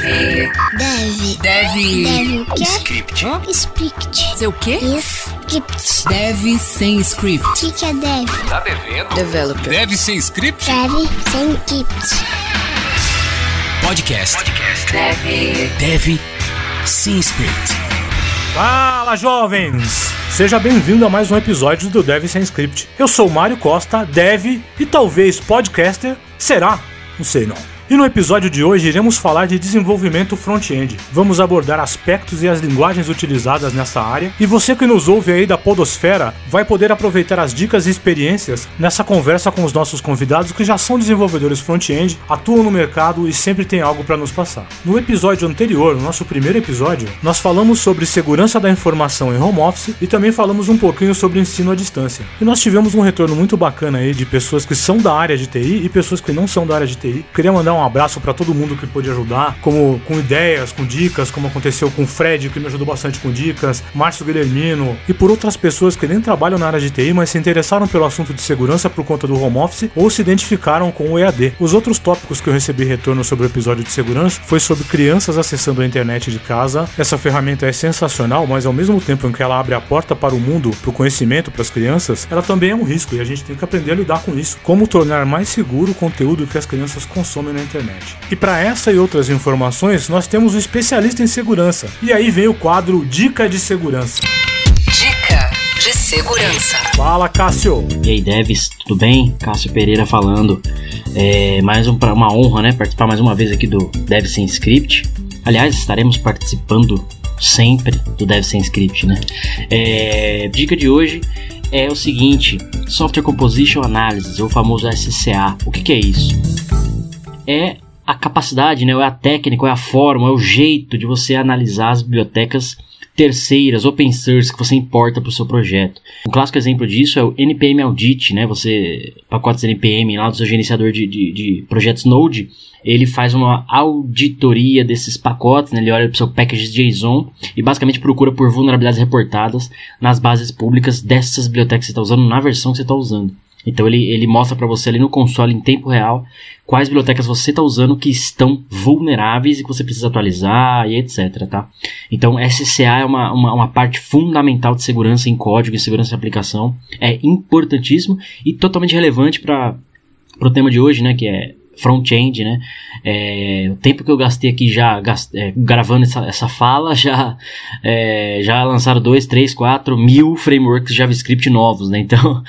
Deve. Deve. Deve. Deve o quê? Script. Script. Seu quê? Script. Deve sem script. O que, que é deve? Tá devendo? Developer. Deve sem script? Deve sem script. Podcast. Deve. Deve sem script. Fala, jovens! Seja bem-vindo a mais um episódio do Dev Sem Script. Eu sou o Mário Costa, dev e talvez podcaster. Será? Não sei não. E no episódio de hoje iremos falar de desenvolvimento front-end. Vamos abordar aspectos e as linguagens utilizadas nessa área. E você que nos ouve aí da Podosfera vai poder aproveitar as dicas e experiências nessa conversa com os nossos convidados que já são desenvolvedores front-end, atuam no mercado e sempre tem algo para nos passar. No episódio anterior, no nosso primeiro episódio, nós falamos sobre segurança da informação em home office e também falamos um pouquinho sobre ensino à distância. E nós tivemos um retorno muito bacana aí de pessoas que são da área de TI e pessoas que não são da área de TI. Queria mandar um abraço para todo mundo que pôde ajudar, como com ideias, com dicas, como aconteceu com o Fred, que me ajudou bastante com dicas, Márcio Guilhermino e por outras pessoas que nem trabalham na área de TI, mas se interessaram pelo assunto de segurança por conta do home office ou se identificaram com o EAD. Os outros tópicos que eu recebi retorno sobre o episódio de segurança foi sobre crianças acessando a internet de casa. Essa ferramenta é sensacional, mas ao mesmo tempo em que ela abre a porta para o mundo, para o conhecimento, para as crianças, ela também é um risco e a gente tem que aprender a lidar com isso. Como tornar mais seguro o conteúdo que as crianças consomem na internet. E para essa e outras informações, nós temos um especialista em segurança. E aí vem o quadro Dica de Segurança. Dica de segurança. Fala, Cássio! E aí, Devs, tudo bem? Cássio Pereira falando. É, mais um, uma honra, né? Participar mais uma vez aqui do Dev Sem Script. Aliás, estaremos participando sempre do Dev Sem Script, né? É, dica de hoje é o seguinte: Software Composition Analysis, ou famoso SCA. O que, que é isso? É a capacidade, né? Ou é a técnica, ou é a forma, é o jeito de você analisar as bibliotecas terceiras, open source, que você importa para o seu projeto. Um clássico exemplo disso é o NPM Audit, né? Você, pacotes NPM lá do seu gerenciador de, de, de projetos Node, ele faz uma auditoria desses pacotes, né? ele olha para o seu package JSON e basicamente procura por vulnerabilidades reportadas nas bases públicas dessas bibliotecas que você está usando, na versão que você está usando. Então ele, ele mostra para você ali no console em tempo real quais bibliotecas você está usando que estão vulneráveis e que você precisa atualizar e etc. Tá? Então SCA é uma, uma, uma parte fundamental de segurança em código e segurança de aplicação. É importantíssimo e totalmente relevante para o tema de hoje, né? Que é front-end, né? É, o tempo que eu gastei aqui já é, gravando essa, essa fala, já, é, já lançaram 2, 3, 4 mil frameworks JavaScript novos, né? Então,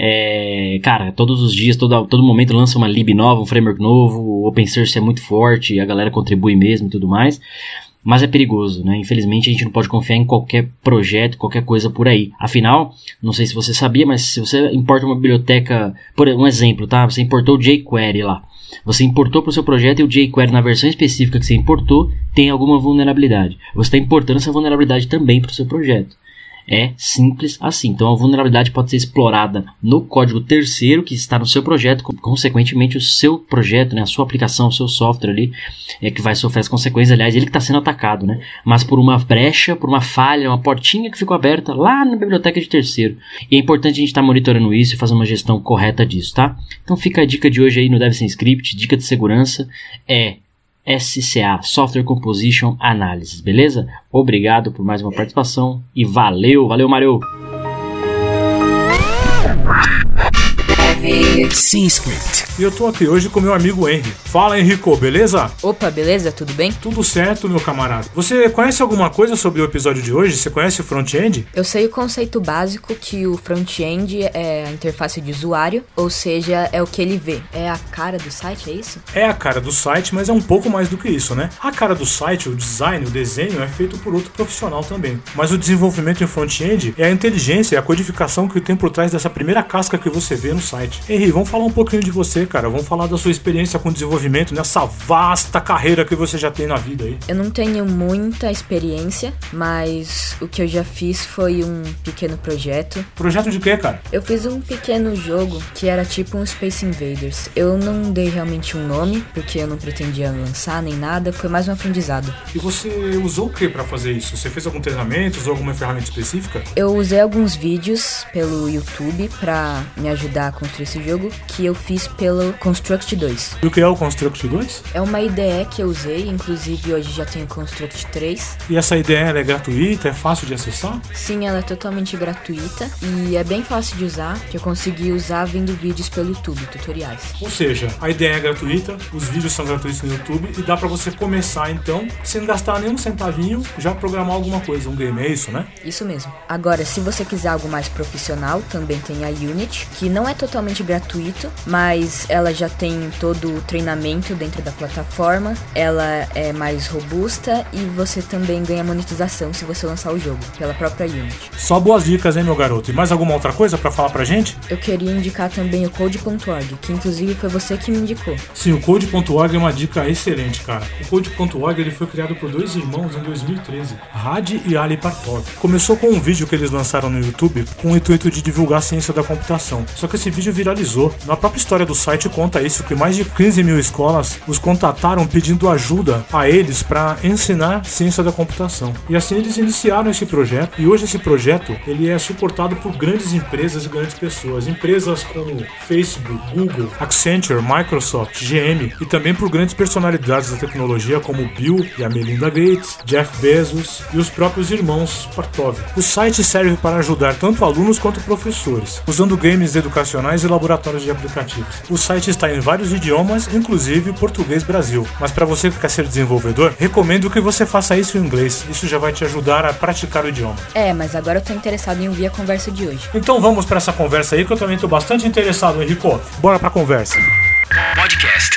é, cara, todos os dias, todo, todo momento lança uma lib nova, um framework novo, o open source é muito forte, a galera contribui mesmo e tudo mais. Mas é perigoso, né? Infelizmente a gente não pode confiar em qualquer projeto, qualquer coisa por aí. Afinal, não sei se você sabia, mas se você importa uma biblioteca, por um exemplo, tá? Você importou o jQuery lá. Você importou para o seu projeto e o jQuery na versão específica que você importou tem alguma vulnerabilidade. Você está importando essa vulnerabilidade também para o seu projeto. É simples assim. Então a vulnerabilidade pode ser explorada no código terceiro que está no seu projeto, con- consequentemente o seu projeto, né, a sua aplicação, o seu software ali, é que vai sofrer as consequências. Aliás, ele que está sendo atacado, né? Mas por uma brecha, por uma falha, uma portinha que ficou aberta lá na biblioteca de terceiro. E é importante a gente estar monitorando isso e fazer uma gestão correta disso, tá? Então fica a dica de hoje aí no Dev Sem Script, dica de segurança é SCA, Software Composition Analysis, beleza? Obrigado por mais uma participação e valeu, valeu Mário! Script. E eu tô aqui hoje com meu amigo Henry. Fala, Henrico, beleza? Opa, beleza? Tudo bem? Tudo certo, meu camarada. Você conhece alguma coisa sobre o episódio de hoje? Você conhece o front-end? Eu sei o conceito básico que o front-end é a interface de usuário, ou seja, é o que ele vê. É a cara do site, é isso? É a cara do site, mas é um pouco mais do que isso, né? A cara do site, o design, o desenho é feito por outro profissional também. Mas o desenvolvimento em front-end é a inteligência e a codificação que tem por trás dessa primeira casca que você vê no site. Henry, vamos falar um pouquinho de você, cara. Vamos falar da sua experiência com desenvolvimento nessa vasta carreira que você já tem na vida aí. Eu não tenho muita experiência, mas o que eu já fiz foi um pequeno projeto. Projeto de quê, cara? Eu fiz um pequeno jogo que era tipo um Space Invaders. Eu não dei realmente um nome, porque eu não pretendia lançar nem nada, foi mais um aprendizado. E você usou o que pra fazer isso? Você fez algum treinamento, usou alguma ferramenta específica? Eu usei alguns vídeos pelo YouTube pra me ajudar a construir desse jogo, que eu fiz pelo Construct 2. E o que é o Construct 2? É uma IDE que eu usei, inclusive hoje já tenho Construct 3. E essa ideia ela é gratuita, é fácil de acessar? Sim, ela é totalmente gratuita e é bem fácil de usar, que eu consegui usar vendo vídeos pelo YouTube, tutoriais. Ou seja, a ideia é gratuita, os vídeos são gratuitos no YouTube e dá pra você começar então, sem gastar nenhum centavinho, já programar alguma coisa, um game, é isso, né? Isso mesmo. Agora, se você quiser algo mais profissional, também tem a Unity, que não é totalmente gratuito, mas ela já tem todo o treinamento dentro da plataforma, ela é mais robusta e você também ganha monetização se você lançar o jogo pela própria Unity. Só boas dicas, hein, meu garoto? E mais alguma outra coisa pra falar pra gente? Eu queria indicar também o Code.org, que inclusive foi você que me indicou. Sim, o Code.org é uma dica excelente, cara. O Code.org ele foi criado por dois irmãos em 2013, Hadi e Ali Partov. Começou com um vídeo que eles lançaram no YouTube com o intuito de divulgar a ciência da computação. Só que esse vídeo viralizou. Na própria história do site conta isso, que mais de 15 mil escolas os contataram pedindo ajuda a eles para ensinar ciência da computação. E assim eles iniciaram esse projeto e hoje esse projeto ele é suportado por grandes empresas e grandes pessoas. Empresas como Facebook, Google, Accenture, Microsoft, GM e também por grandes personalidades da tecnologia como Bill e a Melinda Gates, Jeff Bezos e os próprios irmãos Partov. O site serve para ajudar tanto alunos quanto professores, usando games educacionais e laboratórios de aplicativos. O site está em vários idiomas, inclusive português Brasil. Mas para você que quer ser desenvolvedor, recomendo que você faça isso em inglês. Isso já vai te ajudar a praticar o idioma. É, mas agora eu tô interessado em ouvir a conversa de hoje. Então vamos para essa conversa aí que eu também tô bastante interessado, Henrico. Bora pra conversa. Podcast.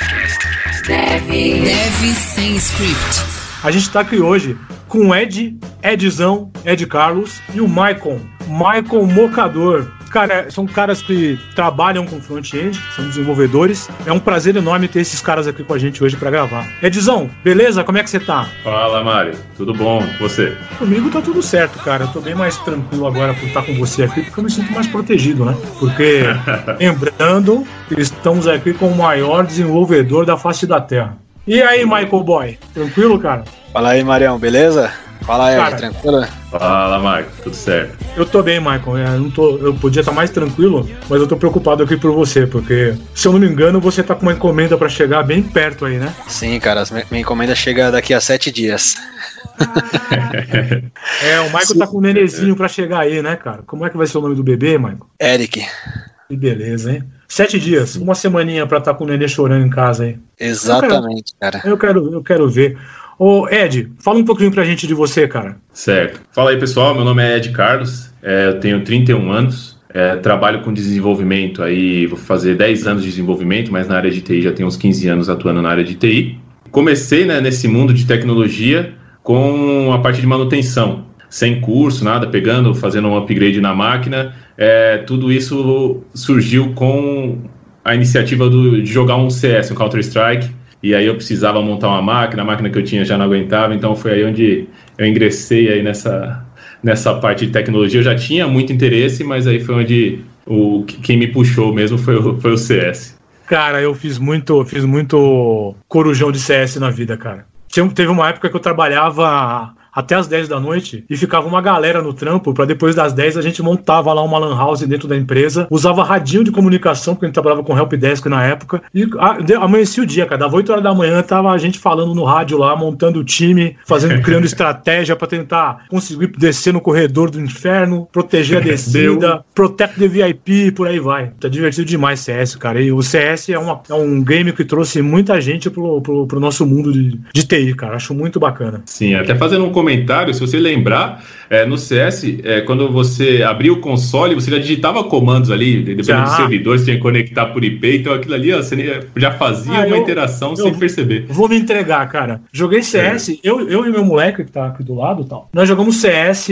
Deve, deve sem script. A gente tá aqui hoje com o Ed, Edzão, Ed Carlos e o Maicon, Maicon Mocador. Cara, são caras que trabalham com front-end, são desenvolvedores. É um prazer enorme ter esses caras aqui com a gente hoje pra gravar. Edzão, beleza? Como é que você tá? Fala, Mário. Tudo bom? E Você? Comigo tá tudo certo, cara. Eu tô bem mais tranquilo agora por estar com você aqui, porque eu me sinto mais protegido, né? Porque, lembrando, estamos aqui com o maior desenvolvedor da face da Terra. E aí, Michael Boy? Tranquilo, cara? Fala aí, Marião, beleza? Fala aí, Cara. tranquilo? Fala, Marco. Tudo certo? Eu tô bem, Michael. Eu, não tô, eu podia estar mais tranquilo, mas eu tô preocupado aqui por você, porque, se eu não me engano, você tá com uma encomenda pra chegar bem perto aí, né? Sim, cara, minha encomenda chega daqui a sete dias. É, o Michael tá com um nenezinho pra chegar aí, né, cara? Como é que vai ser o nome do bebê, Michael? Eric, Que beleza, hein? Sete dias, uma semaninha pra estar com o nenê chorando em casa aí. exatamente, cara. Eu quero, eu quero ver. Ô, Ed, fala um pouquinho pra gente de você, cara. Certo. Fala aí, pessoal. Meu nome é Ed Carlos. é, eu tenho 31 anos. é, trabalho com desenvolvimento aí, vou fazer 10 anos de desenvolvimento, mas na área de TI já tenho uns 15 anos atuando na área de TI. Comecei né, nesse mundo de tecnologia com a parte de manutenção, sem curso, nada, pegando, fazendo um upgrade na máquina. É, tudo isso surgiu com a iniciativa do- de jogar um CS, um Counter-Strike. E aí eu precisava montar uma máquina, a máquina que eu tinha já não aguentava, então foi aí onde eu ingressei aí nessa, nessa parte de tecnologia. Eu já tinha muito interesse, mas aí foi onde o, quem me puxou mesmo foi o, foi o CS. Cara, eu fiz muito, fiz muito corujão de CS na vida, cara. Teve uma época que eu trabalhava até as 10 da noite e ficava uma galera no trampo pra depois das 10 a gente montava lá uma lan house dentro da empresa, usava radinho de comunicação, porque a gente trabalhava com helpdesk na época, e amanhecia o dia, cara, dava 8 horas da manhã tava a gente falando no rádio lá, montando o time, fazendo, criando estratégia pra tentar conseguir descer no corredor do inferno, proteger a descida, protect the VIP, por aí vai. Tá divertido demais CS, cara. E o CS é, uma- é um game que trouxe muita gente pro, pro, pro nosso mundo de, de TI, cara. Acho muito bacana. Sim, até fazendo um comentário, se você lembrar, é, no CS, é, quando você abria o console, você já digitava comandos ali, dependendo Já. do servidor, você tinha que conectar por IP, então aquilo ali, ó, você já fazia Ah, uma eu- interação eu- sem perceber. Vou me entregar, cara. Joguei CS, eu, eu e meu moleque que tá aqui do lado e tal. Nós jogamos CS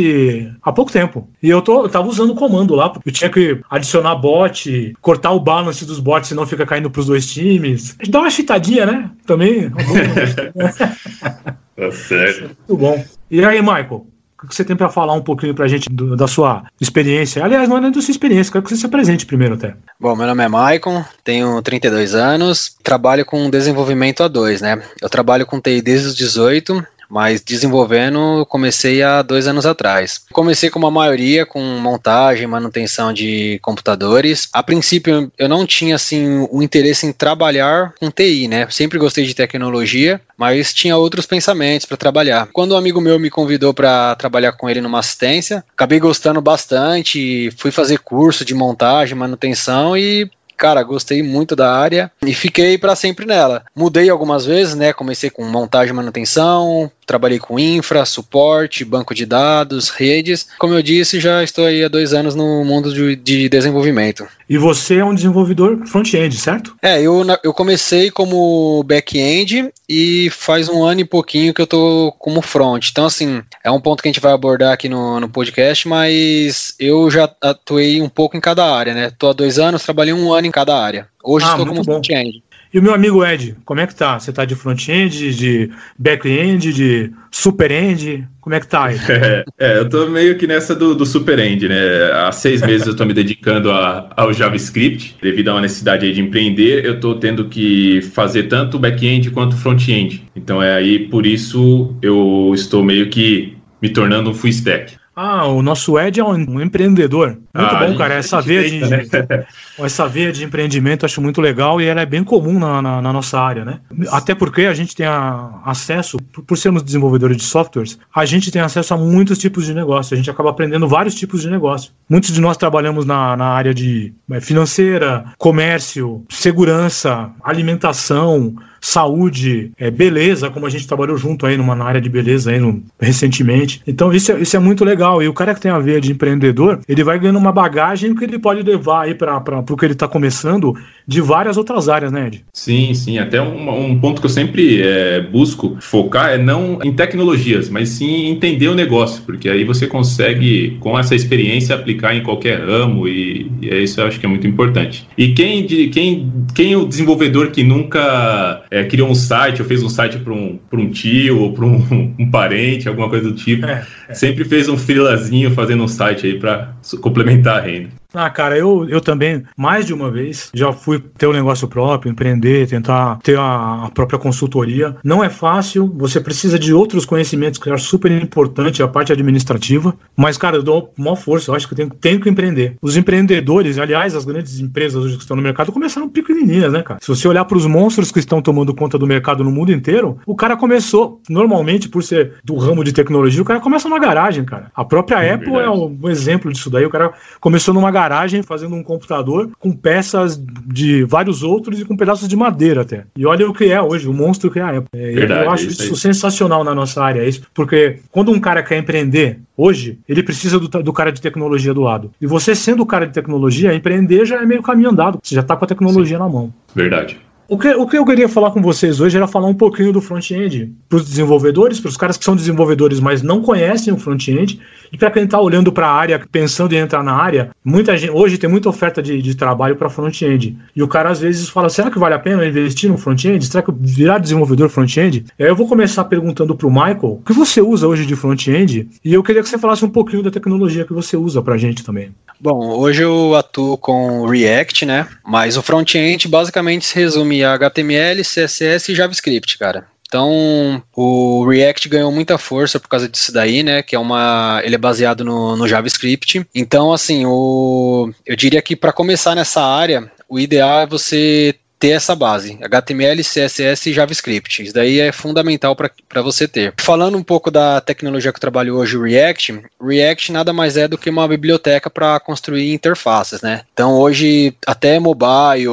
há pouco tempo. E eu, tô, eu tava usando o comando lá. Eu tinha que adicionar bot, cortar o balance dos bots, senão fica caindo pros dois times. Dá uma chitadinha, né? Também. Tá certo. Muito bom. E aí, Michael? O que você tem pra falar um pouquinho pra gente do- da sua experiência? Aliás, não é nem da sua experiência, quero que você se apresente primeiro até. Bom, meu nome é Maicon, tenho 32 anos, trabalho com desenvolvimento A2, né? Eu trabalho com TI desde os 18, mas desenvolvendo comecei há dois anos atrás. Comecei como a maioria com montagem, manutenção de computadores. A princípio eu não tinha assim o interesse em trabalhar com TI, né? Sempre gostei de tecnologia, mas tinha outros pensamentos para trabalhar. Quando um amigo meu me convidou para trabalhar com ele numa assistência, acabei gostando bastante, fui fazer curso de montagem, manutenção e cara, gostei muito da área e fiquei para sempre nela. Mudei algumas vezes, né? Comecei com montagem e manutenção, trabalhei com infra, suporte, banco de dados, redes. Como eu disse, já estou aí há dois anos no mundo de, de desenvolvimento. E você é um desenvolvedor front-end, certo? É, eu, eu comecei como back-end e faz um ano e pouquinho que eu tô como front. Então, assim, é um ponto que a gente vai abordar aqui no, no podcast, mas eu já atuei um pouco em cada área, né? Tô há dois anos, trabalhei um ano em cada área. Hoje ah, estou como front-end. E o meu amigo Ed, como é que tá? Você tá de front-end, de back-end, de super-end? Como é que tá aí? É, é, eu tô meio que nessa do, do super-end, né? Há seis meses eu tô me dedicando a, ao JavaScript. Devido a uma necessidade de empreender, eu tô tendo que fazer tanto back-end quanto front-end. Então é aí, por isso, eu estou meio que me tornando um full stack. Ah, o nosso Ed é um, um empreendedor. Muito ah, bom, cara. Essa veia, de, né? essa veia de empreendimento acho muito legal e ela é bem comum na, na, na nossa área, né? Até porque a gente tem a, acesso, por sermos desenvolvedores de softwares, a gente tem acesso a muitos tipos de negócio. A gente acaba aprendendo vários tipos de negócio. Muitos de nós trabalhamos na, na área de é, financeira, comércio, segurança, alimentação, saúde, é, beleza, como a gente trabalhou junto aí numa área de beleza aí no, recentemente. Então isso é, isso é muito legal. E o cara que tem a veia de empreendedor, ele vai ganhando uma bagagem que ele pode levar aí para o que ele está começando de várias outras áreas, né, Ed? Sim, sim. Até um, um ponto que eu sempre é, busco focar é não em tecnologias, mas sim entender o negócio, porque aí você consegue, com essa experiência, aplicar em qualquer ramo e, e é isso eu acho que é muito importante. E quem, quem, quem é o desenvolvedor que nunca é, criou um site ou fez um site para um, um tio ou para um, um, parente, alguma coisa do tipo, é, é. sempre fez um freelazinho fazendo um site aí para complementar a renda. Ah, cara, eu, eu também, mais de uma vez, já fui ter um negócio próprio, empreender, tentar ter a, a própria consultoria. Não é fácil, você precisa de outros conhecimentos que eu acho super importante, a parte administrativa. Mas, cara, eu dou maior força, eu acho que eu tenho, tenho que empreender. Os empreendedores, aliás, as grandes empresas hoje que estão no mercado começaram pequenininhas, né, cara? Se você olhar para os monstros que estão tomando conta do mercado no mundo inteiro, o cara começou, normalmente, por ser do ramo de tecnologia, o cara começa numa garagem, cara. A própria é Apple verdade. é um exemplo disso daí. O cara começou numa garagem garagem fazendo um computador com peças de vários outros e com pedaços de madeira até. E olha o que é hoje, o monstro que é a Apple. É, Verdade, eu acho isso, isso sensacional na nossa área, isso, porque quando um cara quer empreender hoje, ele precisa do, do, cara de tecnologia do lado. E você sendo o cara de tecnologia, empreender já é meio caminho andado, você já está com a tecnologia Sim. na mão. Verdade. O que, o que eu queria falar com vocês hoje era falar um pouquinho do front-end para os desenvolvedores, para os caras que são desenvolvedores, mas não conhecem o front-end, e para quem está olhando para a área, pensando em entrar na área, muita gente, hoje tem muita oferta de, de trabalho para front-end. E o cara às vezes fala: será que vale a pena investir no front-end? Será que virar desenvolvedor front-end? Eu vou começar perguntando para o Michael o que você usa hoje de front-end, e eu queria que você falasse um pouquinho da tecnologia que você usa para a gente também. Bom, hoje eu atuo com React, né? Mas o front-end basicamente se resume HTML, CSS e JavaScript, cara. Então, o React ganhou muita força por causa disso daí, né? Que é uma, ele é baseado no, no JavaScript. Então, assim, o, eu diria que para começar nessa área, o ideal é você ter essa base, HTML, CSS e JavaScript. Isso daí é fundamental para você ter. Falando um pouco da tecnologia que eu trabalho hoje, React, React nada mais é do que uma biblioteca para construir interfaces, né? Então hoje até mobile,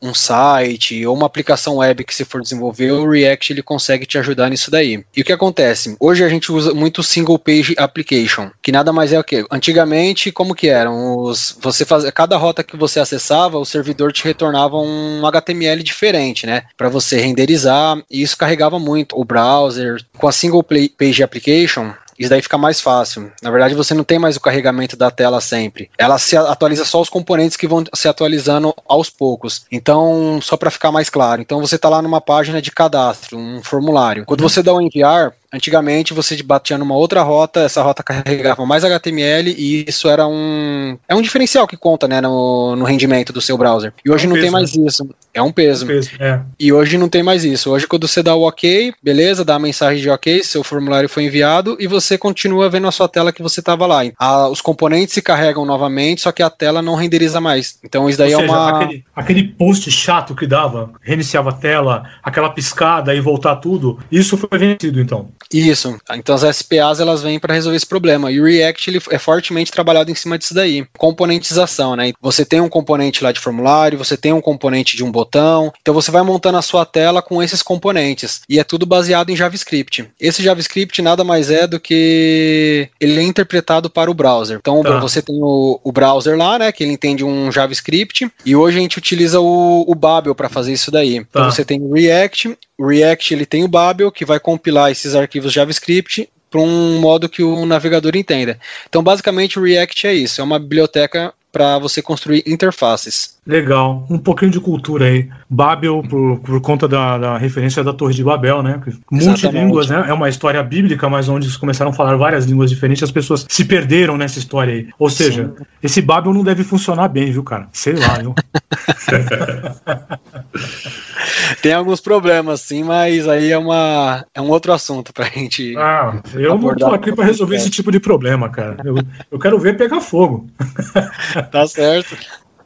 um site ou uma aplicação web que se for desenvolver, o React ele consegue te ajudar nisso daí. E o que acontece? Hoje a gente usa muito single page application, que nada mais é o que? Antigamente, como que eram? Os, você faz, cada rota que você acessava, o servidor te retornava um HTML diferente, né? Para você renderizar, e isso carregava muito o browser. Com a single page application, isso daí fica mais fácil. Na verdade, você não tem mais o carregamento da tela sempre. Ela se atualiza só os componentes que vão se atualizando aos poucos. Então, só para ficar mais claro. Então, você está lá numa página de cadastro, um formulário. Quando você dá o um enviar, Antigamente você batia numa outra rota, essa rota carregava mais HTML e isso era um é um diferencial que conta, né, no, no rendimento do seu browser. E hoje É um não peso, tem mais isso. É um peso. Peso, É. E hoje não tem mais isso. Hoje, quando você dá o OK, beleza, dá a mensagem de OK, seu formulário foi enviado e você continua vendo a sua tela que você estava lá. A- os componentes se carregam novamente, só que a tela não renderiza mais. Então, isso daí Ou é seja, uma. aquele, aquele post chato que dava, reiniciava a tela, aquela piscada e voltar tudo, isso foi vencido então. Isso. Então, as SPAs elas vêm para resolver esse problema. E o React ele é fortemente trabalhado em cima disso daí. Componentização, né? Você tem um componente lá de formulário, você tem um componente de um botão. Então, você vai montando a sua tela com esses componentes. E é tudo baseado em JavaScript. Esse JavaScript nada mais é do que ele é interpretado para o browser. Então, Tá. você tem o, o browser lá, né? Que ele entende um JavaScript. E hoje a gente utiliza o, o Babel para fazer isso daí. Então, Tá. você tem o React. O React ele tem o Babel que vai compilar esses arquivos JavaScript para um modo que o navegador entenda. Então, basicamente, o React é isso. É uma biblioteca para você construir interfaces. Legal, um pouquinho de cultura aí. Babel, por, por conta da, da referência da Torre de Babel, né? Multilínguas, né? É uma história bíblica, mas onde eles começaram a falar várias línguas diferentes, as pessoas se perderam nessa história aí. Ou seja, esse Babel não deve funcionar bem, viu, cara? Sei lá, viu? Tem alguns problemas, sim, mas aí é, uma, é um outro assunto para a gente. Ah, eu não tô aqui para resolver esse tipo de problema, cara. Eu, eu quero ver pegar fogo. Tá certo.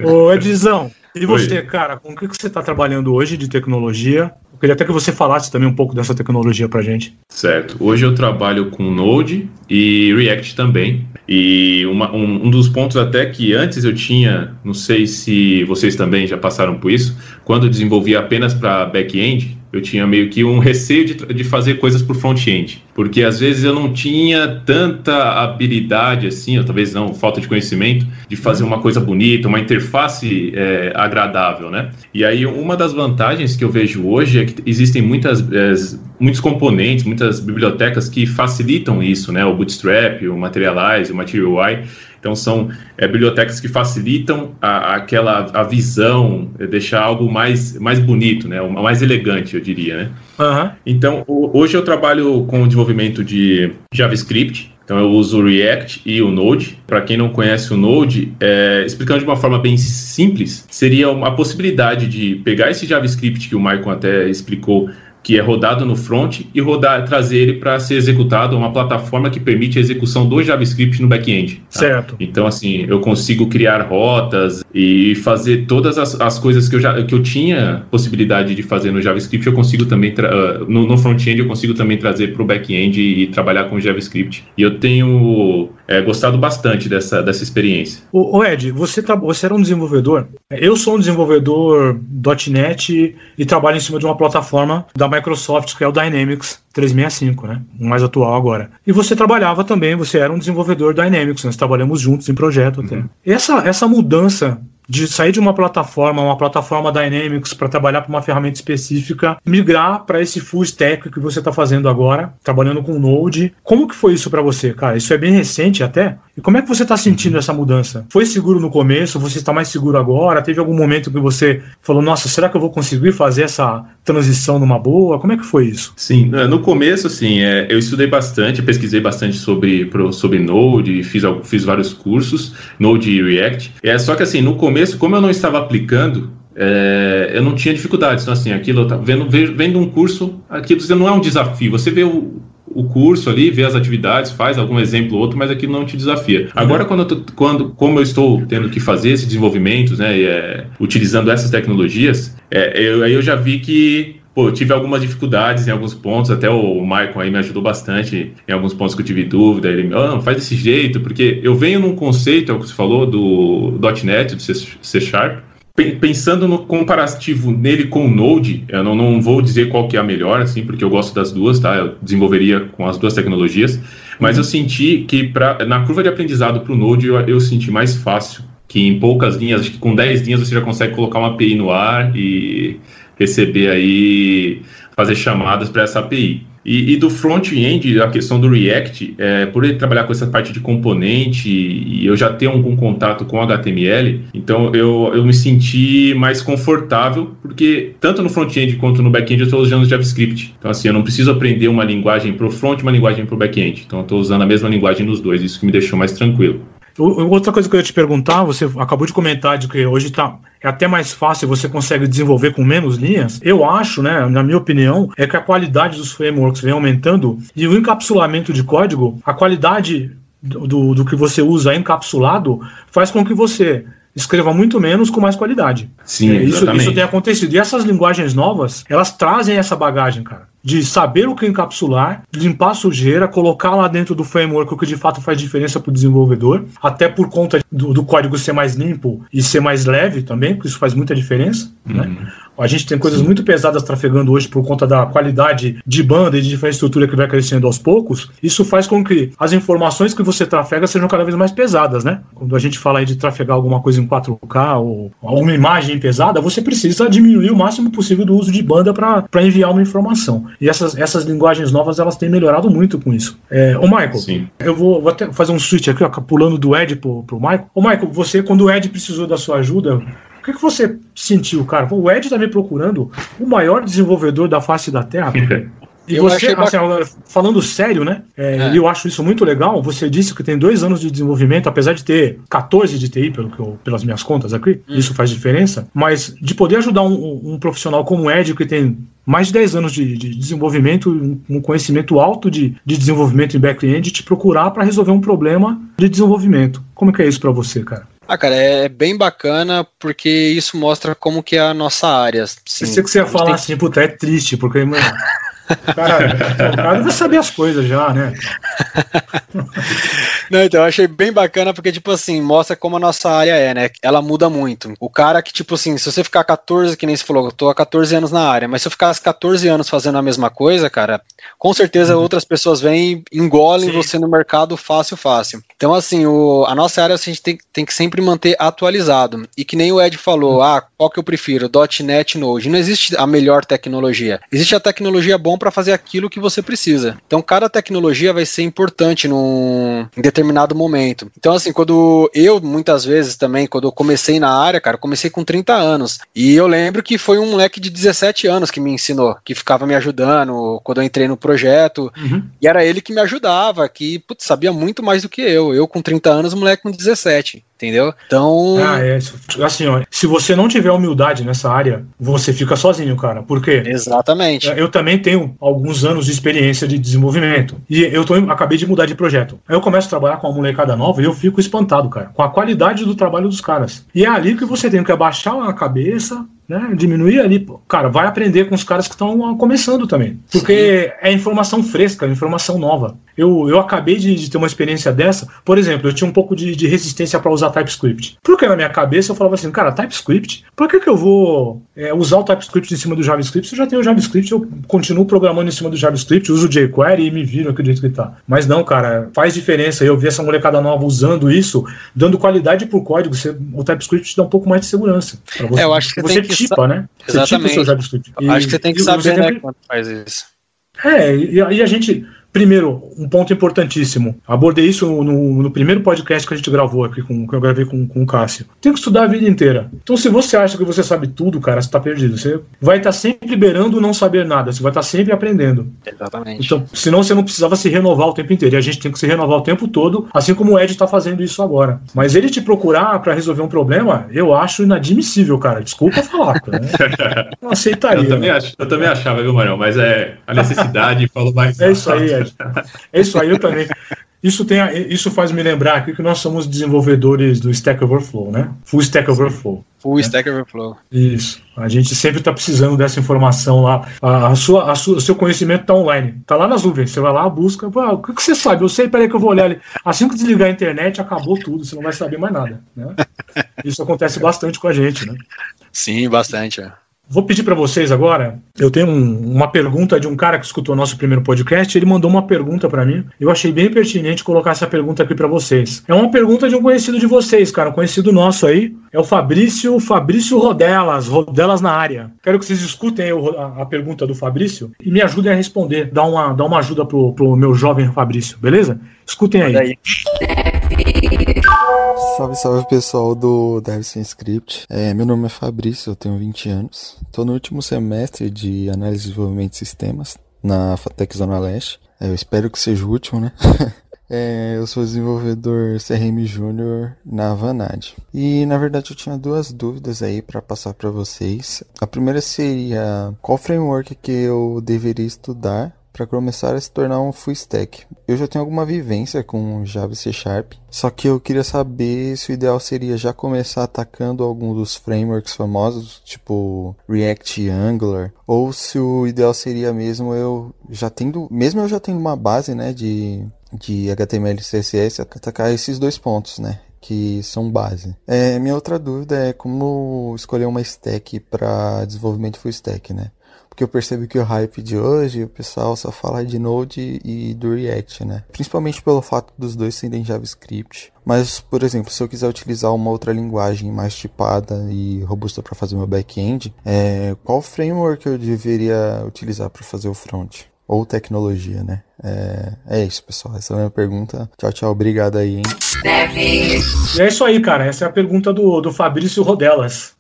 Ô, Edizão, e Oi. você, cara, com o que que você está trabalhando hoje de tecnologia? Queria até que você falasse também um pouco dessa tecnologia pra gente. Certo. Hoje eu trabalho com Node e React também. E uma- um, um dos pontos até que antes eu tinha, não sei se vocês também já passaram por isso, quando eu desenvolvia apenas para back-end, eu tinha meio que um receio de, de fazer coisas para front-end. Porque às vezes eu não tinha tanta habilidade assim, ou talvez não, falta de conhecimento, de fazer uma coisa bonita, uma interface é, agradável, né? E aí uma das vantagens que eu vejo hoje é que existem muitas, é, muitos componentes, muitas bibliotecas que facilitam isso, né? O Bootstrap, o Materialize, o Material. Então são é, bibliotecas que facilitam a, aquela a visão, é, deixar algo mais, mais bonito, né? mais elegante, eu diria, né? Aham. Então, o- hoje eu trabalho com o desenvolvimento de JavaScript. Então, eu uso o React e o Node. Para quem não conhece o Node, é, explicando de uma forma bem simples, seria uma possibilidade de pegar esse JavaScript que o Maicon até explicou, que é rodado no front, e rodar, trazer ele para ser executado uma plataforma que permite a execução do JavaScript no back-end. tá? Certo. Então, assim, eu consigo criar rotas e fazer todas as, as coisas que eu, já, que eu tinha possibilidade de fazer no JavaScript, eu consigo também, ah, no, no front-end, eu consigo também trazer para o back-end e, trabalhar com JavaScript. E eu tenho é, gostado bastante dessa, dessa experiência. Ô, ô, Ed, você, tra- você era um desenvolvedor. Eu sou um desenvolvedor .NET e trabalho em cima de uma plataforma da Microsoft, que é o Dynamics 365, né? O mais atual agora. E você trabalhava também, você era um desenvolvedor Dynamics, nós trabalhamos juntos em projeto até. Essa, essa mudança de sair de uma plataforma, uma plataforma Dynamics para trabalhar para uma ferramenta específica, migrar para esse full stack que você está fazendo agora, trabalhando com Node. Como que foi isso para você, cara? Isso é bem recente até. E como é que você está sentindo essa mudança? Foi seguro no começo? Você está mais seguro agora? Teve algum momento que você falou, nossa, será que eu vou conseguir fazer essa transição numa boa? Como é que foi isso? Sim, no começo, assim, é, eu estudei bastante, pesquisei bastante sobre, sobre Node, fiz, fiz vários cursos, Node e React. É, só que, assim, no começo, como eu não estava aplicando, é, eu não tinha dificuldades. Então, assim, aquilo, eu vendo, ve- vendo um curso, aquilo não é um desafio. Você vê o, o curso ali, vê as atividades, faz algum exemplo ou outro, mas aquilo não te desafia. Agora, quando, eu tô- quando como eu estou tendo que fazer esses desenvolvimentos, né, e, é, utilizando essas tecnologias, é, eu, aí eu já vi que Pô, eu tive algumas dificuldades em alguns pontos, até o Michael aí me ajudou bastante em alguns pontos que eu tive dúvida. Ele me, oh, não, faz desse jeito, porque eu venho num conceito, é o que você falou, do .NET, do C C Sharp, pensando no comparativo nele com o Node, eu não, não vou dizer qual que é a melhor, assim, porque eu gosto das duas, tá? Eu desenvolveria com as duas tecnologias, mas eu senti que pra, na curva de aprendizado para o Node eu, eu senti mais fácil, que em poucas linhas, acho que com 10 linhas você já consegue colocar uma API no ar e receber aí, fazer chamadas para essa API. E, e do front-end, a questão do React, é, por ele trabalhar com essa parte de componente e eu já ter algum contato com HTML, então eu, eu me senti mais confortável, porque tanto no front-end quanto no back-end eu estou usando JavaScript. Então, assim, eu não preciso aprender uma linguagem para o front e uma linguagem para o back-end. Então, eu estou usando a mesma linguagem nos dois, isso que me deixou mais tranquilo. Outra coisa que eu ia te perguntar, você acabou de comentar de que hoje tá, é até mais fácil, você consegue desenvolver com menos linhas. Eu acho, né, na minha opinião, é que a qualidade dos frameworks vem aumentando e o encapsulamento de código, a qualidade do, do, que você usa encapsulado faz com que você escreva muito menos com mais qualidade. Sim, é, isso, isso tem acontecido. E essas linguagens novas, elas trazem essa bagagem, cara de saber o que encapsular, limpar a sujeira, colocar lá dentro do framework o que de fato faz diferença para o desenvolvedor, até por conta do, do, código ser mais limpo e ser mais leve também, porque isso faz muita diferença. Né? Uhum. Né? A gente tem coisas muito pesadas trafegando hoje por conta da qualidade de banda e de infraestrutura que vai crescendo aos poucos. Isso faz com que as informações que você trafega sejam cada vez mais pesadas, né? Quando a gente fala aí de trafegar alguma coisa em 4K ou alguma imagem pesada, você precisa diminuir o máximo possível do uso de banda para enviar uma informação. E essas, essas linguagens novas elas têm melhorado muito com isso. É, ô Michael, Sim. eu vou, vou até fazer um switch aqui, ó, pulando do Ed pro, pro Michael. Ô Michael, você, quando o Ed precisou da sua ajuda, o que, que você sentiu, cara? O Ed tá me procurando o maior desenvolvedor da face da Terra. E eu você, assim, falando sério, né? É, é. Eu acho isso muito legal. Você disse que tem dois anos de desenvolvimento, apesar de ter 14 de TI, pelo que eu, pelas minhas contas aqui, hum. isso faz diferença. Mas de poder ajudar um, um profissional como o Ed, que tem mais de 10 anos de, de desenvolvimento, um conhecimento alto de, de desenvolvimento em back-end, te procurar para resolver um problema de desenvolvimento. Como é que é isso para você, cara? Ah, cara, é bem bacana porque isso mostra como que é a nossa área. Sim, Pensei que você ia falar tem... assim, puta, é triste, porque, mano, Cara, o cara vai saber as coisas já, né? Não, então eu achei bem bacana porque, tipo assim, mostra como a nossa área é, né? Ela muda muito. O cara que, tipo assim, se você ficar 14, que nem você falou, eu tô há 14 anos na área, mas se eu ficasse 14 anos fazendo a mesma coisa, cara, com certeza uhum. outras pessoas vêm e engolem Sim. você no mercado fácil, fácil. Então, assim, o, a nossa área a gente tem, tem que sempre manter atualizado. E que nem o Ed falou, uhum. ah, qual que eu prefiro? .NET Node. Não existe a melhor tecnologia. Existe a tecnologia bom para fazer aquilo que você precisa. Então, cada tecnologia vai ser importante num em determinado momento. Então, assim, quando eu, muitas vezes também, quando eu comecei na área, cara, comecei com 30 anos. E eu lembro que foi um moleque de 17 anos que me ensinou, que ficava me ajudando quando eu entrei no projeto. Uhum. E era ele que me ajudava, que putz, sabia muito mais do que eu. Eu com 30 anos, o moleque com 17 entendeu? Então. Ah, é. Assim, ó, se você não tiver humildade nessa área, você fica sozinho, cara. Por quê? Exatamente. Eu também tenho alguns anos de experiência de desenvolvimento. E eu tô, acabei de mudar de projeto. Aí eu começo a trabalhar com uma molecada nova e eu fico espantado, cara, com a qualidade do trabalho dos caras. E é ali que você tem que abaixar a cabeça, né? Diminuir ali, cara, vai aprender com os caras que estão começando também. Porque Sim. é informação fresca, informação nova. Eu, eu acabei de, de, ter uma experiência dessa. Por exemplo, eu tinha um pouco de, de resistência para usar TypeScript. Porque na minha cabeça eu falava assim, cara, TypeScript, por que, que eu vou é, usar o TypeScript em cima do JavaScript? Se eu já tenho o JavaScript, eu continuo programando em cima do JavaScript, uso o jQuery e me viro aqui do jeito que tá. Mas não, cara, faz diferença. Eu vi essa molecada nova usando isso, dando qualidade pro código. Você, o TypeScript te dá um pouco mais de segurança. Você, é, eu acho que você que tipa, né? Exatamente. Você tipa o seu JavaScript. E, acho que você tem que saber, né, quando faz isso. É, e, e a gente Primeiro, um ponto importantíssimo. Abordei isso no, no, primeiro podcast que a gente gravou aqui, com, que eu gravei com, com o Cássio. Tem que estudar a vida inteira. Então, se você acha que você sabe tudo, cara, você está perdido. Você vai estar tá sempre liberando não saber nada. Você vai estar tá sempre aprendendo. Exatamente. Então, senão você não precisava se renovar o tempo inteiro. E a gente tem que se renovar o tempo todo, assim como o Ed está fazendo isso agora. Mas ele te procurar para resolver um problema, eu acho inadmissível, cara. Desculpa falar. Né? Não aceitaria. Eu também, ach, eu também achava, viu, Marião? Mas é a necessidade falou mais. É isso aí, É isso aí, eu também. Isso, tem, isso faz me lembrar aqui que nós somos desenvolvedores do Stack Overflow, né? Full Stack Overflow. Full né? Stack Overflow. Isso. A gente sempre está precisando dessa informação lá. A, a sua, a sua, o seu conhecimento está online. Está lá nas nuvens. Você vai lá, busca. o que, que, você sabe? Eu sei, peraí que eu vou olhar ali. Assim que desligar a internet, acabou tudo. Você não vai saber mais nada. Né? Isso acontece bastante com a gente, né? Sim, bastante. É. Vou pedir para vocês agora. Eu tenho um, uma pergunta de um cara que escutou nosso primeiro podcast. Ele mandou uma pergunta para mim. Eu achei bem pertinente colocar essa pergunta aqui para vocês. É uma pergunta de um conhecido de vocês, cara, um conhecido nosso aí. É o Fabrício, Fabrício Rodelas, Rodelas na área. Quero que vocês escutem a, a, pergunta do Fabrício e me ajudem a responder. Dá uma, dá uma ajuda pro, pro meu jovem Fabrício, beleza? Escutem aí. aí. Salve, salve pessoal do Devsim Script. É, meu nome é Fabrício, eu tenho 20 anos. Estou no último semestre de Análise e Desenvolvimento de Sistemas na FATEC Zona Leste. É, eu espero que seja o último, né? É, eu sou desenvolvedor CRM Júnior na Vanad. E na verdade eu tinha duas dúvidas aí para passar para vocês. A primeira seria qual framework que eu deveria estudar para começar a se tornar um full stack. Eu já tenho alguma vivência com Java e C Sharp, só que eu queria saber se o ideal seria já começar atacando algum dos frameworks famosos, tipo React e Angular, ou se o ideal seria mesmo eu já tendo, mesmo eu já tendo uma base, né, de de HTML e CSS, atacar esses dois pontos, né? que são base. É, minha outra dúvida é como escolher uma stack para desenvolvimento full stack, né? Porque eu percebo que o hype de hoje, o pessoal só fala de Node e do React, né? Principalmente pelo fato dos dois serem JavaScript. Mas, por exemplo, se eu quiser utilizar uma outra linguagem mais tipada e robusta para fazer meu back-end, é, qual framework eu deveria utilizar para fazer o front? Ou tecnologia, né? É, é isso, pessoal. Essa é a minha pergunta. Tchau, tchau. Obrigado aí, hein? E é isso aí, cara. Essa é a pergunta do, do Fabrício Rodelas.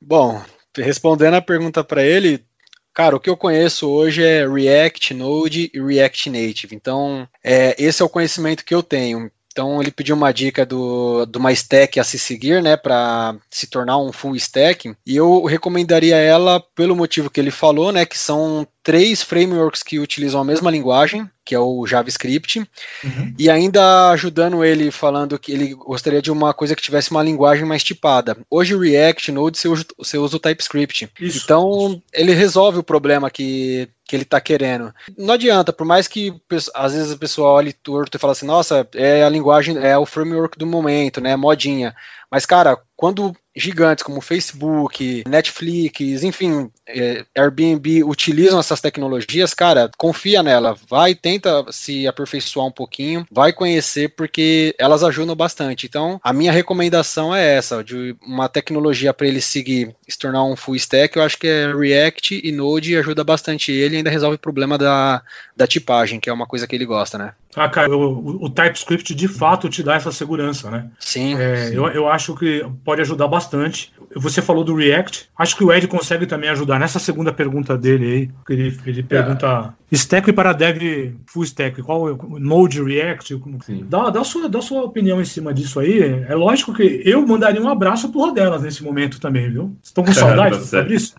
Bom, respondendo a pergunta para ele, Cara, o que eu conheço hoje é React, Node e React Native. Então, é, esse é o conhecimento que eu tenho. Então ele pediu uma dica do, do uma stack a se seguir, né, para se tornar um full stack. E eu recomendaria ela pelo motivo que ele falou, né, que são três frameworks que utilizam a mesma linguagem, que é o JavaScript, uhum. e ainda ajudando ele falando que ele gostaria de uma coisa que tivesse uma linguagem mais tipada. Hoje o React, Node, você usa, você usa o TypeScript. Isso, então isso. ele resolve o problema que que ele está querendo. Não adianta, por mais que às vezes a pessoa olhe torto e fala assim, nossa, é a linguagem, é o framework do momento, né, modinha. Mas, cara, quando gigantes como Facebook, Netflix, enfim, é, Airbnb utilizam essas tecnologias, cara, confia nela, vai, tenta se aperfeiçoar um pouquinho, vai conhecer porque elas ajudam bastante. Então, a minha recomendação é essa, de uma tecnologia para ele seguir, se tornar um full stack, eu acho que é React e Node ajuda bastante ele e ainda resolve o problema da, da tipagem, que é uma coisa que ele gosta, né? Ah, cara, o, o TypeScript de fato te dá essa segurança, né? Sim. É, sim. Eu, eu acho que pode ajudar bastante. Você falou do React. Acho que o Ed consegue também ajudar nessa segunda pergunta dele aí. Ele, ele pergunta: é. stack para dev full stack, qual é Node React? Dá, dá, sua, dá sua opinião em cima disso aí. É lógico que eu mandaria um abraço pro Rodelas nesse momento também, viu? Estão com saudade, tá Fabrício?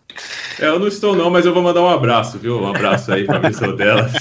É, eu não estou, não, mas eu vou mandar um abraço, viu? Um abraço aí, Fabrício Rodelas.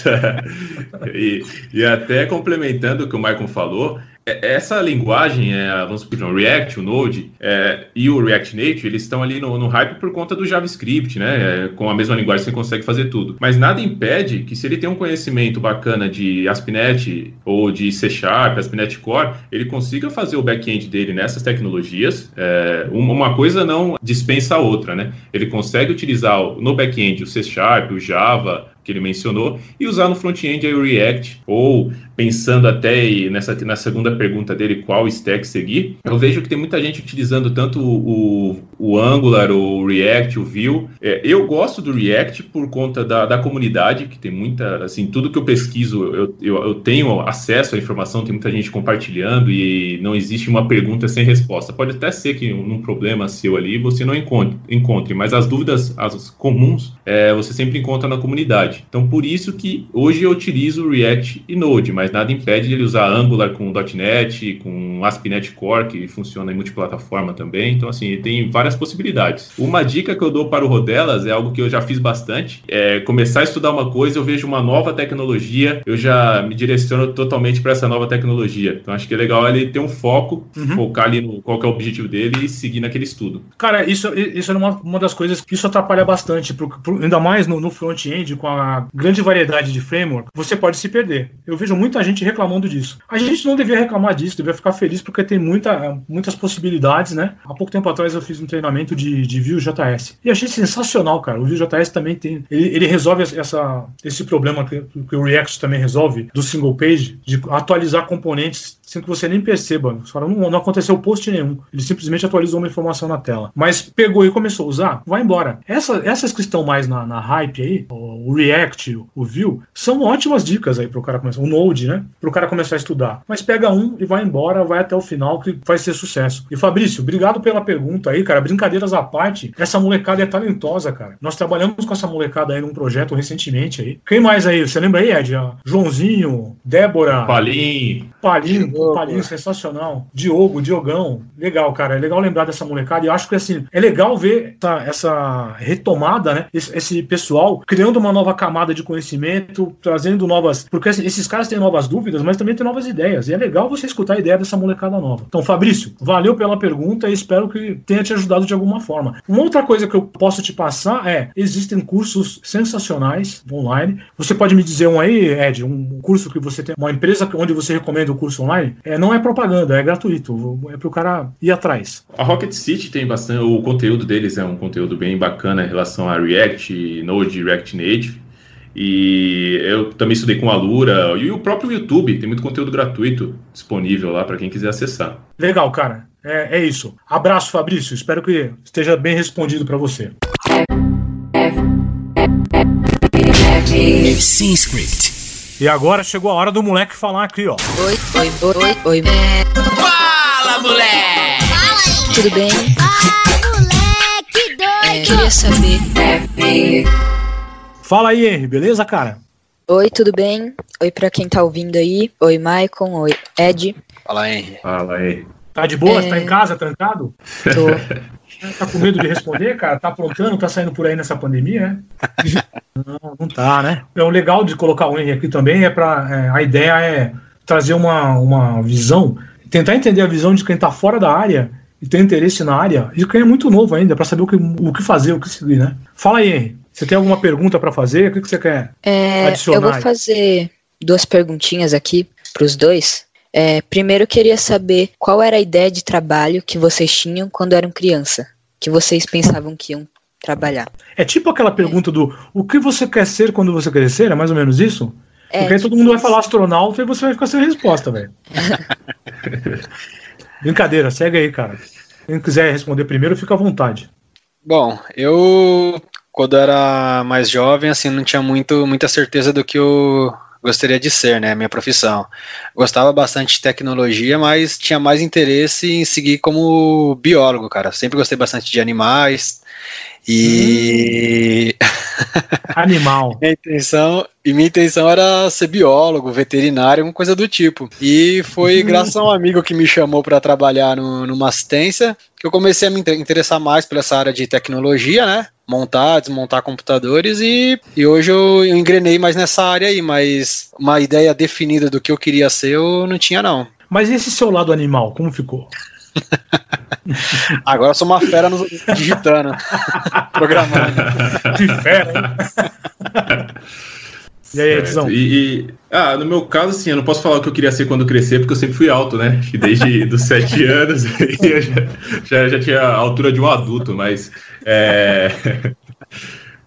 e, e até complementando o que o Michael falou, é, essa linguagem, é, vamos supor, o React, o Node é, e o React Native, eles estão ali no, no, hype por conta do JavaScript, né? É, com a mesma linguagem você consegue fazer tudo. Mas nada impede que se ele tem um conhecimento bacana de ASP.NET ou de C Sharp, ASP.NET Core, ele consiga fazer o back-end dele nessas tecnologias. É, uma coisa não dispensa a outra, né? Ele consegue utilizar no back-end o C Sharp, o Java, que ele mencionou, e usar no front-end o React, ou pensando até nessa na segunda pergunta dele, qual stack seguir, eu vejo que tem muita gente utilizando tanto o, o Angular, o React, o Vue. É, eu gosto do React por conta da, da comunidade, que tem muita, assim, tudo que eu pesquiso, eu, eu, eu tenho acesso à informação, tem muita gente compartilhando e não existe uma pergunta sem resposta. Pode até ser que num problema seu ali você não encontre, encontre mas as dúvidas as comuns é, você sempre encontra na comunidade. Então, por isso que hoje eu utilizo React e Node, mas nada impede de ele usar Angular com .NET, com ASP.NET Core, que funciona em multiplataforma também. Então, assim, tem várias possibilidades. Uma dica que eu dou para o Rodelas é algo que eu já fiz bastante, é começar a estudar uma coisa, eu vejo uma nova tecnologia, eu já me direciono totalmente para essa nova tecnologia. Então, acho que é legal ele ter um foco, uhum. focar ali no qual é o objetivo dele e seguir naquele estudo. Cara, isso, isso é uma, uma das coisas que isso atrapalha bastante, pro, pro, ainda mais no, no front-end, com a grande variedade de framework, você pode se perder. Eu vejo muita muita gente reclamando disso. A gente não devia reclamar disso, devia ficar feliz porque tem muita, muitas possibilidades, né? Há pouco tempo atrás eu fiz um treinamento de, de Vue.js e achei sensacional, cara. O Vue.js também tem, ele, ele resolve essa, esse problema que, que o React também resolve do single page, de atualizar componentes sem que você nem perceba. Fala, não, não aconteceu post nenhum. Ele simplesmente atualizou uma informação na tela. Mas pegou e começou a usar, vai embora. Essa, essas que estão mais na, na hype aí, o React, o Vue, são ótimas dicas aí para o cara começar. O Node, né? Para o cara começar a estudar. Mas pega um e vai embora, vai até o final que vai ser sucesso. E Fabrício, obrigado pela pergunta aí, cara. Brincadeiras à parte, essa molecada é talentosa, cara. Nós trabalhamos com essa molecada aí num projeto recentemente aí. Quem mais aí? Você lembra aí, Ed? Joãozinho, Débora. Palim. Palim, Palim, sensacional. Diogo, Diogão. Legal, cara. É legal lembrar dessa molecada. E eu acho que assim, é legal ver essa, essa retomada, né? Esse, esse, pessoal criando uma nova camada de conhecimento, trazendo novas. Porque assim, esses caras têm novas dúvidas, mas também têm novas ideias. E é legal você escutar a ideia dessa molecada nova. Então, Fabrício, valeu pela pergunta e espero que tenha te ajudado de alguma forma. Uma outra coisa que eu posso te passar é: existem cursos sensacionais online. Você pode me dizer um aí, Ed, um curso que você tem, uma empresa onde você recomenda o curso online? É, não é propaganda, é gratuito. É para o cara ir atrás. A Rocket City tem bastante. O conteúdo deles é um conteúdo bem bacana em relação a React, Node, React Native. E eu também estudei com a Lura e o próprio YouTube tem muito conteúdo gratuito disponível lá para quem quiser acessar. Legal, cara. É, é isso. Abraço, Fabrício. Espero que esteja bem respondido para você. Sim, script. E agora chegou a hora do moleque falar aqui, ó. Oi, oi, oi, oi. Fala, moleque! Fala aí. Tudo bem? Ah, moleque É, doido. queria saber. Fala aí, Henry, beleza, cara? Oi, tudo bem? Oi pra quem tá ouvindo aí. Oi, Maicon. Oi, Ed. Fala, Henry. Fala aí. Tá de boa? É. Tá em casa, trancado? Tô. Tá com medo de responder, cara? Tá aprontando? Tá saindo por aí nessa pandemia, né? Não, não tá, né? É o legal de colocar o Henry aqui também é para é, a ideia é trazer uma, uma visão, tentar entender a visão de quem tá fora da área e tem interesse na área e quem é muito novo ainda para saber o que, o que fazer, o que seguir, né? Fala aí, Henry. Você tem alguma pergunta para fazer? O que, que você quer? É, Adicionar eu vou fazer duas perguntinhas aqui pros dois. É, primeiro, eu queria saber qual era a ideia de trabalho que vocês tinham quando eram criança, que vocês pensavam que iam trabalhar. É tipo aquela pergunta do o que você quer ser quando você crescer? É mais ou menos isso? É, Porque aí todo mundo vai falar astronauta e você vai ficar sem resposta, velho. Brincadeira, segue aí, cara. Quem quiser responder primeiro, fica à vontade. Bom, eu quando era mais jovem, assim, não tinha muito, muita certeza do que eu gostaria de ser, né, minha profissão. Gostava bastante de tecnologia, mas tinha mais interesse em seguir como biólogo, cara. Sempre gostei bastante de animais e Animal. minha intenção e minha intenção era ser biólogo, veterinário, alguma coisa do tipo. E foi graças a um amigo que me chamou para trabalhar no, numa assistência que eu comecei a me inter- interessar mais por essa área de tecnologia, né? Montar, desmontar computadores e, e hoje eu, eu engrenei mais nessa área aí, mas uma ideia definida do que eu queria ser eu não tinha não. Mas esse seu lado animal, como ficou? Agora eu sou uma fera no, digitando, programando. Que fera? E aí, Edson? E, e- ah, no meu caso, assim, eu não posso falar o que eu queria ser quando crescer, porque eu sempre fui alto, né? Acho que Desde os sete anos eu já, já, já tinha a altura de um adulto, mas é,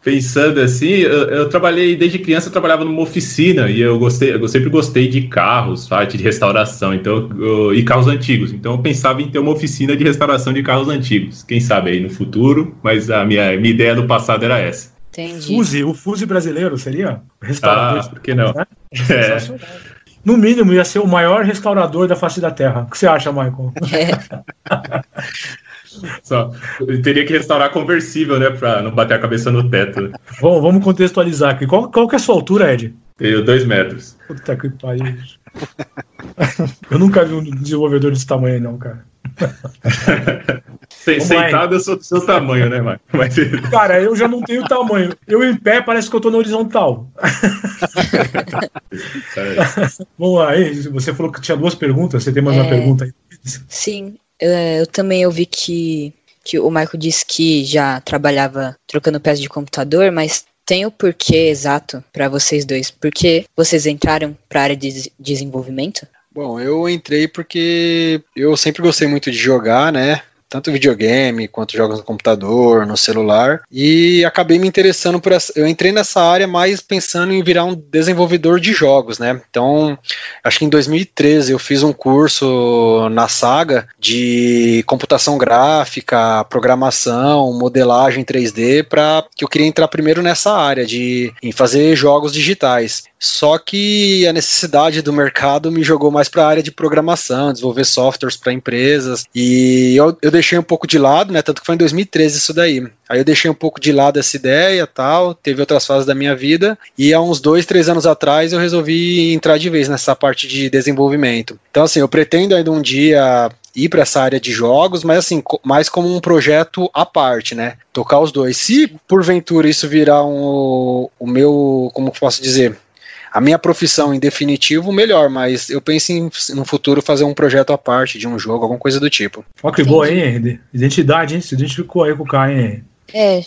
pensando assim, eu, eu trabalhei desde criança, eu trabalhava numa oficina e eu gostei, eu sempre gostei de carros, parte de restauração, então eu- e carros antigos. Então eu pensava em ter uma oficina de restauração de carros antigos. Quem sabe aí no futuro, mas a minha, minha ideia no passado era essa. Entendi. Fuse, o Fuse brasileiro seria? Restaurador. Ah, por que não? Né? É. No mínimo, ia ser o maior restaurador da face da Terra. O que você acha, Michael? É, Só, teria que restaurar conversível, né? Pra não bater a cabeça no teto. né? Vamos, vamos contextualizar aqui. Qual, qual que é a sua altura, Ed? Tenho dois metros. Puta que pariu. Eu nunca vi um desenvolvedor desse tamanho, não, cara. Sem- Sentado eu sou do seu tamanho, né, Marco? Mas Cara, eu já não tenho tamanho. Eu em pé parece que eu tô na horizontal. Vamos lá, aí. Você falou que tinha duas perguntas. Você tem mais uma É. pergunta aí? sim, eu também ouvi que, que o Michael disse que já trabalhava trocando peças de computador, mas tem o porquê exato para vocês dois? Por que vocês entraram para a área de desenvolvimento? Bom, eu entrei porque eu sempre gostei muito de jogar, né? Tanto videogame quanto jogos no computador, no celular, e acabei me interessando por essa. Eu entrei nessa área mais pensando em virar um desenvolvedor de jogos, né? Então, acho que em 2013 eu fiz um curso na Saga de computação gráfica, programação, modelagem 3D, para que eu queria entrar primeiro nessa área de em fazer jogos digitais. Só que a necessidade do mercado me jogou mais para a área de programação, desenvolver softwares para empresas, e eu, eu deixei um pouco de lado, né? Tanto que foi em 2013 isso daí. Aí eu deixei um pouco de lado essa ideia tal, teve outras fases da minha vida, e há uns dois, três anos atrás eu resolvi entrar de vez nessa parte de desenvolvimento. Então, assim, eu pretendo ainda um dia ir para essa área de jogos, mas assim, mais como um projeto à parte, né? Tocar os dois. Se porventura isso virar um, o meu, como posso dizer, a minha profissão em definitivo, melhor, mas eu penso em no futuro fazer um projeto à parte de um jogo, alguma coisa do tipo. Ó, que boa, hein, Identidade, hein? Se identificou aí com o Kai, hein? É,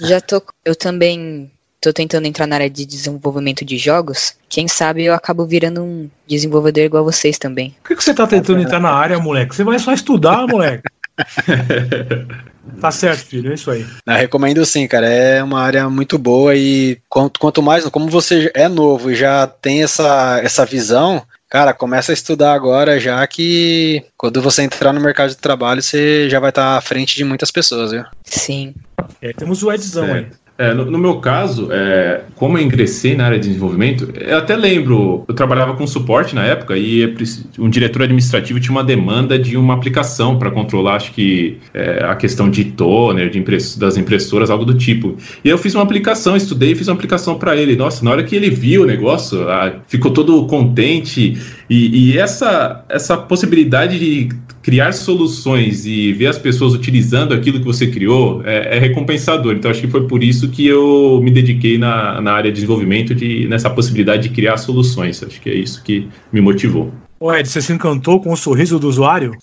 já tô. Eu também tô tentando entrar na área de desenvolvimento de jogos. Quem sabe eu acabo virando um desenvolvedor igual vocês também. Por que, que você tá tentando entrar na área, moleque? Você vai só estudar, moleque. Tá certo, filho, é isso aí. Eu recomendo sim, cara. É uma área muito boa e quanto, quanto mais, como você é novo e já tem essa, essa visão, cara, começa a estudar agora já que quando você entrar no mercado de trabalho, você já vai estar à frente de muitas pessoas, viu? Sim. É, temos o Edzão aí. É, no, no, meu caso, é, como eu ingressei na área de desenvolvimento, eu até lembro, eu trabalhava com suporte na época e um diretor administrativo tinha uma demanda de uma aplicação para controlar, acho que é, a questão de toner, de impress, das impressoras, algo do tipo. E eu fiz uma aplicação, estudei e fiz uma aplicação para ele. Nossa, na hora que ele viu o negócio, ah, ficou todo contente. E, e essa, essa possibilidade de criar soluções e ver as pessoas utilizando aquilo que você criou é, é, recompensador. Então, acho que foi por isso que eu me dediquei na, na área de desenvolvimento, de, nessa possibilidade de criar soluções. Acho que é isso que me motivou. Ô Ed, você se encantou com o sorriso do usuário?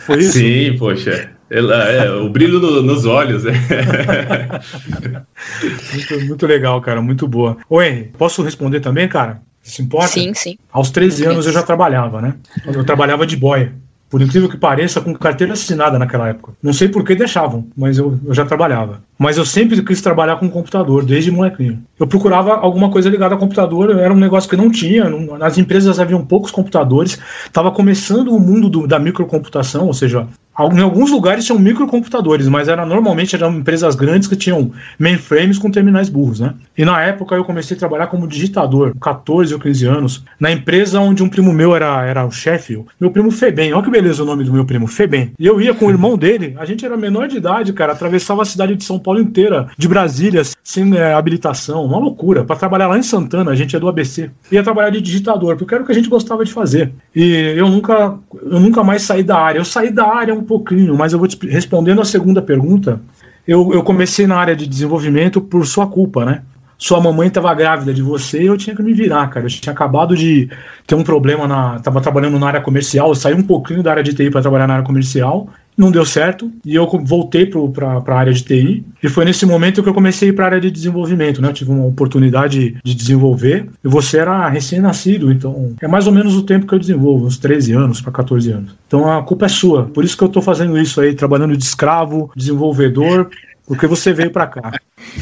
Foi isso? Sim, poxa. Ela, é, o brilho no, nos olhos. É. muito, muito legal, cara. Muito boa. Ô Henry, posso responder também, cara? Se importa? Sim, sim. Aos 13 anos eu já trabalhava, né? Eu trabalhava de boy por incrível que pareça, com carteira assinada naquela época. Não sei por que deixavam, mas eu, eu, já trabalhava. Mas eu sempre quis trabalhar com computador, desde molequinho. Eu procurava alguma coisa ligada a computador, era um negócio que não tinha, nas empresas haviam poucos computadores, estava começando o mundo do, da microcomputação, ou seja, em alguns lugares tinham microcomputadores, mas era normalmente eram empresas grandes que tinham mainframes com terminais burros, né? E na época eu comecei a trabalhar como digitador, 14 ou 15 anos, na empresa onde um primo meu era, era o chefe, meu primo Febem. Olha que beleza o nome do meu primo, Febem. E eu ia com o irmão dele, a gente era menor de idade, cara, atravessava a cidade de São Paulo inteira, de Brasília, sem é, habilitação, uma loucura. Para trabalhar lá em Santana, a gente é do ABC. Ia trabalhar de digitador, porque era o que a gente gostava de fazer. E eu nunca, eu nunca mais saí da área. Eu saí da área um pouquinho, mas eu vou te, respondendo a segunda pergunta. Eu, eu comecei na área de desenvolvimento por sua culpa, né? Sua mamãe estava grávida de você e eu tinha que me virar, cara. Eu tinha acabado de ter um problema na. Tava trabalhando na área comercial, eu saí um pouquinho da área de TI para trabalhar na área comercial não deu certo e eu voltei para a área de TI e foi nesse momento que eu comecei para a área de desenvolvimento, né? Eu tive uma oportunidade de desenvolver e você era recém-nascido, então é mais ou menos o tempo que eu desenvolvo, uns 13 anos para 14 anos. Então a culpa é sua, por isso que eu estou fazendo isso aí, trabalhando de escravo, desenvolvedor, porque você veio para cá.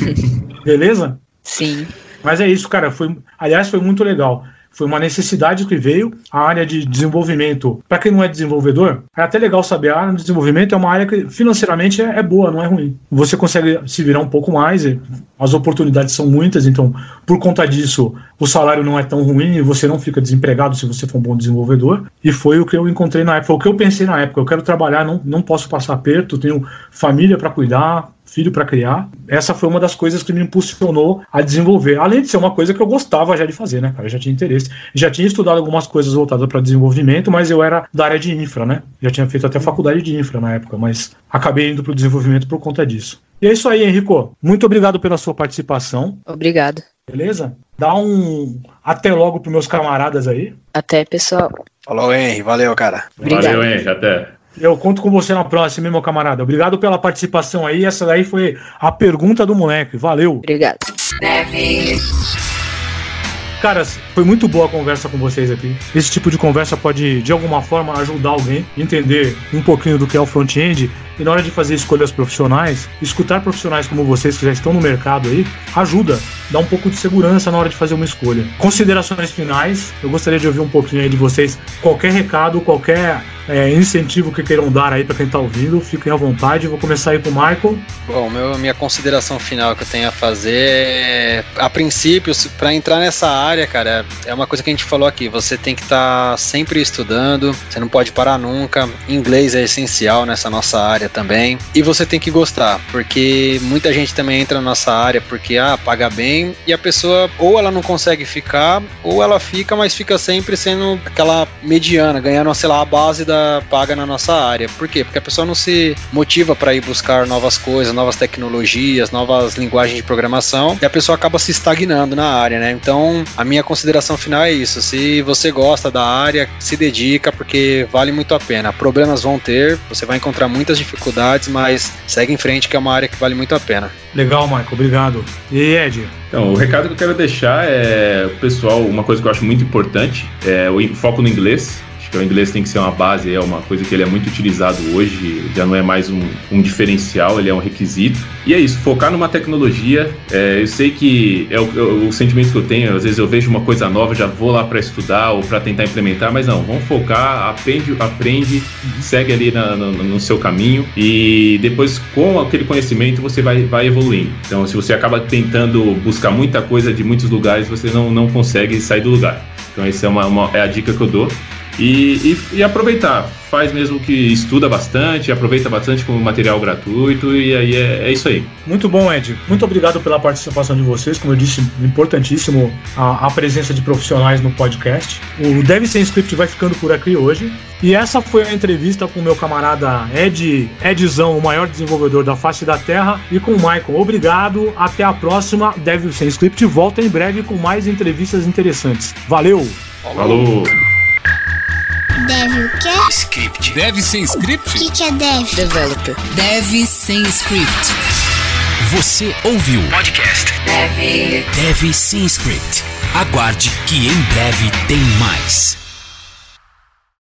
Beleza? Sim. Mas é isso, cara. Foi, aliás, foi muito legal. Foi uma necessidade que veio. A área de desenvolvimento, para quem não é desenvolvedor, é até legal saber. A área de desenvolvimento é uma área que financeiramente é, boa, não é ruim. Você consegue se virar um pouco mais, as oportunidades são muitas, então, por conta disso, o salário não é tão ruim e você não fica desempregado se você for um bom desenvolvedor. E foi o que eu encontrei na época, foi o que eu pensei na época. Eu quero trabalhar, não, não posso passar aperto, tenho família para cuidar, filho para criar. Essa foi uma das coisas que me impulsionou a desenvolver. Além de ser uma coisa que eu gostava já de fazer, né, cara? Eu já tinha interesse. Já tinha estudado algumas coisas voltadas para desenvolvimento, mas eu era da área de infra, né? Já tinha feito até faculdade de infra na época, mas acabei indo para o desenvolvimento por conta disso. E é isso aí, Henrico. Muito obrigado pela sua participação. Obrigado. Beleza? Dá um até logo para meus camaradas aí. Até, pessoal. Falou, Henry. Valeu, cara. Obrigado. Valeu, Henry. Até. Eu conto com você na próxima, meu camarada. Obrigado pela participação aí. Essa daí foi a pergunta do moleque. Valeu. Obrigado. Caras, foi muito boa a conversa com vocês aqui. Esse tipo de conversa pode, de alguma forma, ajudar alguém a entender um pouquinho do que é o front-end e na hora de fazer escolhas profissionais, escutar profissionais como vocês que já estão no mercado aí, ajuda, dá um pouco de segurança na hora de fazer uma escolha. Considerações finais, eu gostaria de ouvir um pouquinho aí de vocês. Qualquer recado, qualquer é, incentivo que queiram dar aí para quem tá ouvindo, fiquem à vontade. Vou começar aí com o Michael. Bom, meu, minha consideração final que eu tenho a fazer é, a princípio, para entrar nessa área, cara, é uma coisa que a gente falou aqui, você tem que estar tá sempre estudando, você não pode parar nunca. Inglês é essencial nessa nossa área também. E você tem que gostar, porque muita gente também entra na nossa área porque ah, paga bem e a pessoa ou ela não consegue ficar, ou ela fica, mas fica sempre sendo aquela mediana, ganhando, sei lá, a base da paga na nossa área. Por quê? Porque a pessoa não se motiva para ir buscar novas coisas, novas tecnologias, novas linguagens de programação, e a pessoa acaba se estagnando na área, né? Então, a minha consideração final é isso. Se você gosta da área, se dedica porque vale muito a pena. Problemas vão ter, você vai encontrar muitas dificuldades, mas segue em frente que é uma área que vale muito a pena. Legal, Michael, obrigado. E Ed? Então, o recado que eu quero deixar é, pessoal, uma coisa que eu acho muito importante é o foco no inglês. Que o inglês tem que ser uma base, é uma coisa que ele é muito utilizado hoje, já não é mais um, um diferencial, ele é um requisito. E é isso, focar numa tecnologia. É, eu sei que é o, é o, sentimento que eu tenho, às vezes eu vejo uma coisa nova, já vou lá para estudar ou para tentar implementar, mas não, vamos focar, aprende, aprende, segue ali na, no, no, seu caminho e depois com aquele conhecimento você vai, vai evoluindo. Então, se você acaba tentando buscar muita coisa de muitos lugares, você não, não consegue sair do lugar. Então, essa é, uma, uma é a dica que eu dou. E, e, e, aproveitar. Faz mesmo que estuda bastante, aproveita bastante com material gratuito e aí é, é, isso aí. Muito bom, Ed. Muito obrigado pela participação de vocês. Como eu disse, importantíssimo a, a presença de profissionais no podcast. O Deve Ser Script vai ficando por aqui hoje. E essa foi a entrevista com o meu camarada Ed, Edzão, o maior desenvolvedor da face da Terra, e com o Michael. Obrigado, até a próxima. Deve Ser Script volta em breve com mais entrevistas interessantes. Valeu! Falou. Deve o quê? Script. Deve sem script? O que, que é deve? Developer. Deve sem script. Você ouviu podcast. Deve. Deve sem script. Aguarde que em breve tem mais.